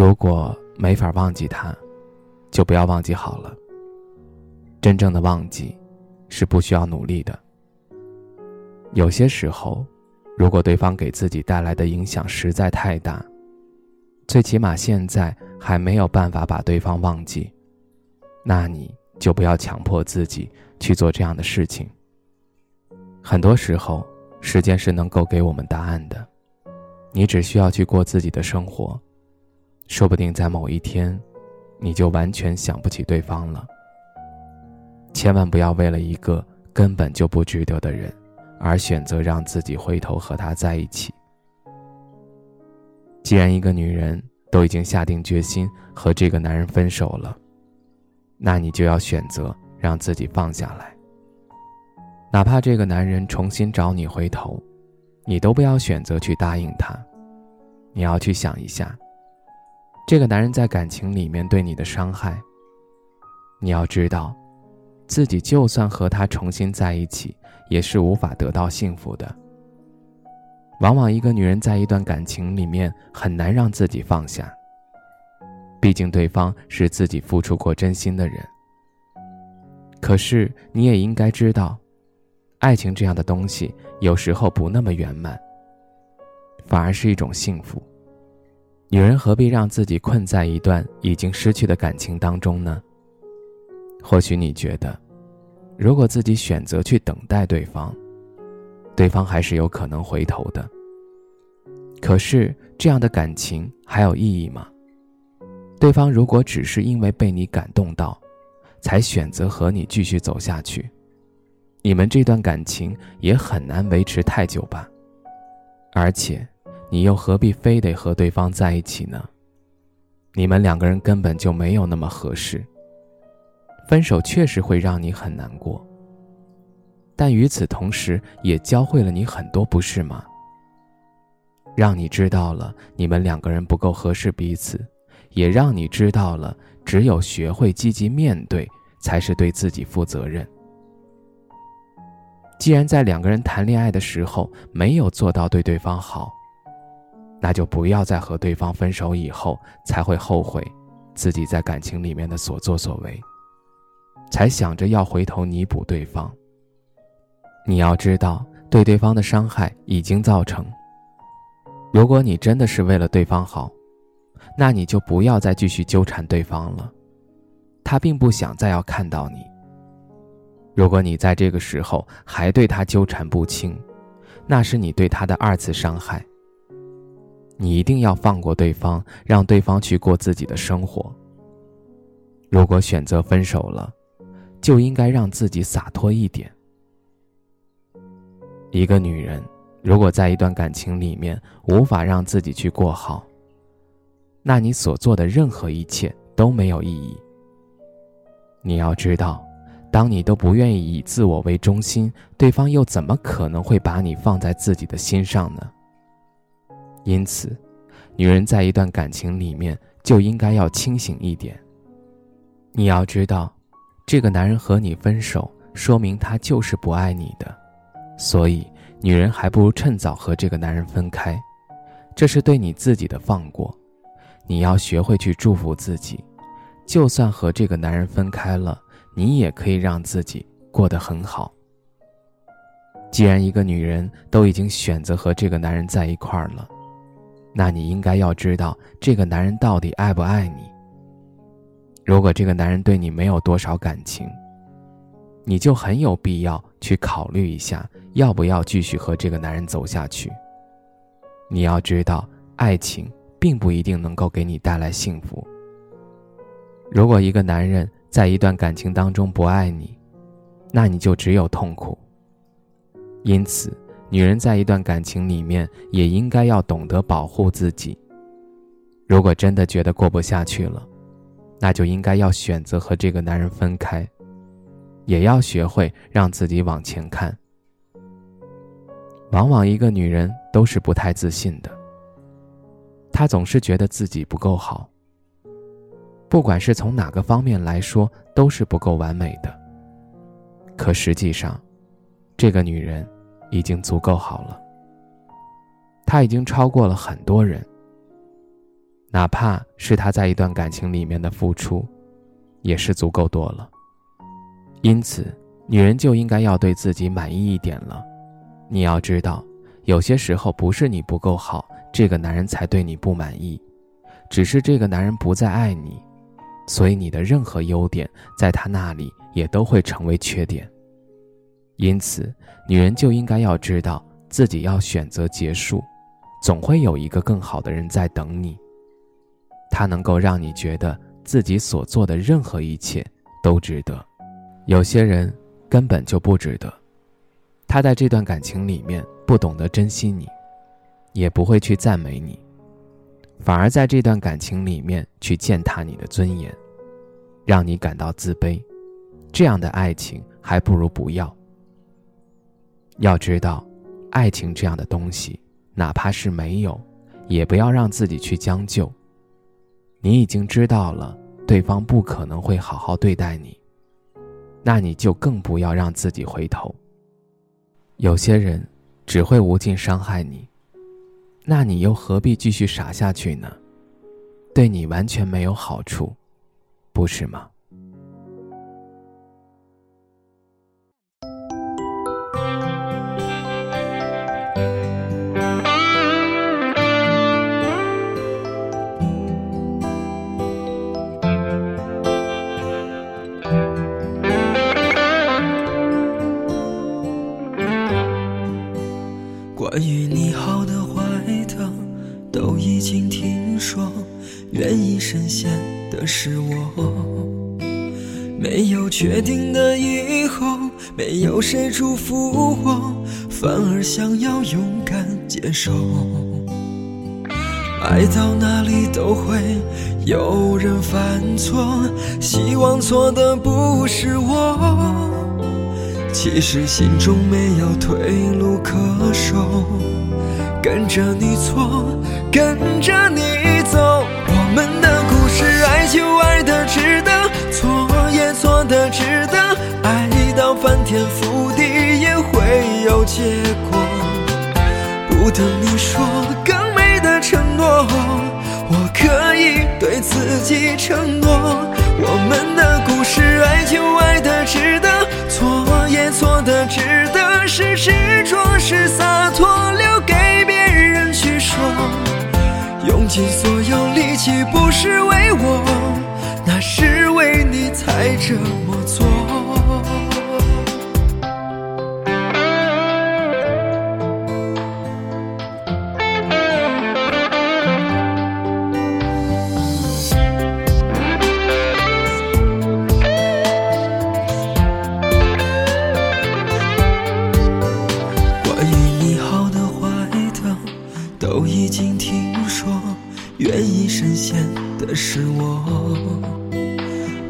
如果没法忘记他，就不要忘记好了。真正的忘记，是不需要努力的。有些时候，如果对方给自己带来的影响实在太大，最起码现在还没有办法把对方忘记，那你就不要强迫自己去做这样的事情。很多时候，时间是能够给我们答案的，你只需要去过自己的生活。说不定在某一天，你就完全想不起对方了。千万不要为了一个根本就不值得的人，而选择让自己回头和他在一起。既然一个女人都已经下定决心和这个男人分手了，那你就要选择让自己放下来。哪怕这个男人重新找你回头，你都不要选择去答应他。你要去想一下。这个男人在感情里面对你的伤害，你要知道，自己就算和他重新在一起，也是无法得到幸福的。往往一个女人在一段感情里面很难让自己放下，毕竟对方是自己付出过真心的人。可是你也应该知道，爱情这样的东西有时候不那么圆满，反而是一种幸福。女人何必让自己困在一段已经失去的感情当中呢？或许你觉得，如果自己选择去等待对方，对方还是有可能回头的。可是这样的感情还有意义吗？对方如果只是因为被你感动到，才选择和你继续走下去，你们这段感情也很难维持太久吧。而且。你又何必非得和对方在一起呢？你们两个人根本就没有那么合适。分手确实会让你很难过，但与此同时也教会了你很多，不是吗？让你知道了你们两个人不够合适彼此，也让你知道了只有学会积极面对，才是对自己负责任。既然在两个人谈恋爱的时候没有做到对对方好，那就不要再和对方分手以后才会后悔，自己在感情里面的所作所为，才想着要回头弥补对方。你要知道，对对方的伤害已经造成。如果你真的是为了对方好，那你就不要再继续纠缠对方了。他并不想再要看到你。如果你在这个时候还对他纠缠不清，那是你对他的二次伤害。你一定要放过对方，让对方去过自己的生活。如果选择分手了，就应该让自己洒脱一点。一个女人如果在一段感情里面无法让自己去过好，那你所做的任何一切都没有意义。你要知道，当你都不愿意以自我为中心，对方又怎么可能会把你放在自己的心上呢？因此，女人在一段感情里面就应该要清醒一点。你要知道，这个男人和你分手，说明他就是不爱你的，所以女人还不如趁早和这个男人分开，这是对你自己的放过。你要学会去祝福自己，就算和这个男人分开了，你也可以让自己过得很好。既然一个女人都已经选择和这个男人在一块儿了。那你应该要知道这个男人到底爱不爱你。如果这个男人对你没有多少感情，你就很有必要去考虑一下，要不要继续和这个男人走下去。你要知道，爱情并不一定能够给你带来幸福。如果一个男人在一段感情当中不爱你，那你就只有痛苦。因此。女人在一段感情里面也应该要懂得保护自己。如果真的觉得过不下去了，那就应该要选择和这个男人分开，也要学会让自己往前看。往往一个女人都是不太自信的，她总是觉得自己不够好。不管是从哪个方面来说，都是不够完美的。可实际上，这个女人已经足够好了。他已经超过了很多人。哪怕是他在一段感情里面的付出，也是足够多了。因此，女人就应该要对自己满意一点了。你要知道，有些时候不是你不够好，这个男人才对你不满意，只是这个男人不再爱你，所以你的任何优点在他那里也都会成为缺点。因此，女人就应该要知道自己要选择结束，总会有一个更好的人在等你。他能够让你觉得自己所做的任何一切都值得。有些人根本就不值得。他在这段感情里面不懂得珍惜你，也不会去赞美你，反而在这段感情里面去践踏你的尊严，让你感到自卑。这样的爱情还不如不要。要知道，爱情这样的东西，哪怕是没有，也不要让自己去将就。你已经知道了对方不可能会好好对待你，那你就更不要让自己回头。有些人只会无尽伤害你，那你又何必继续傻下去呢？对你完全没有好处，不是吗？是我，没有确定的以后，没有谁祝福我，反而想要勇敢接受。爱到哪里都会有人犯错，希望错的不是我。其实心中没有退路可守，跟着你错，跟着你走。等你说更美的承诺，我可以对自己承诺。我们的故事，爱就爱的值得，错也。错的值得，是执着，是洒脱，留给别人去说。用尽所有力气，不是为我，那是为你才这么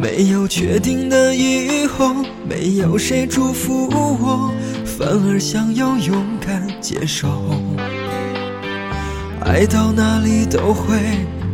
没有确定的以后，没有谁祝福我，反而想要勇敢接受。爱到哪里都会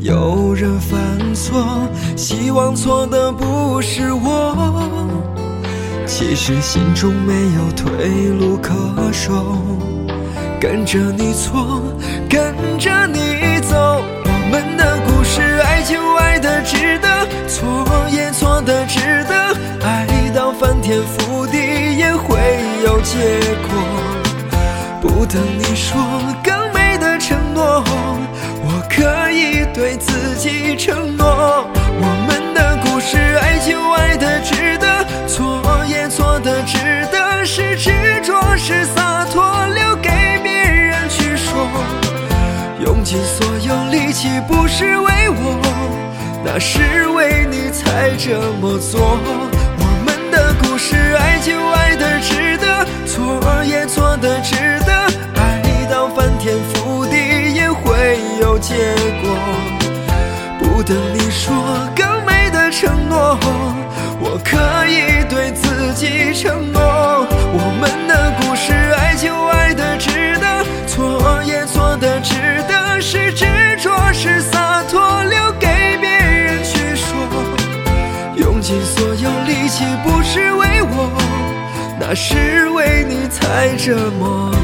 有人犯错，希望错的不是我。其实心中没有退路可守。跟着你错，跟着你结果。不等你说更美的承诺，我可以对自己承诺，我们的故事，爱就爱的值得，错也错的值得，是执着是洒脱留给别人去说，用。尽所有力气不是为我，那是为你才这么做。我们的故事，爱就爱的值错也错的值得。爱到翻天覆地也会有结果。不等你说更美的承诺，我可以对自己承诺，我们的故事爱就爱的值得，错也错的值得，是执着是洒脱，留给别人去说。用尽所有力气不是为我，那是为太折磨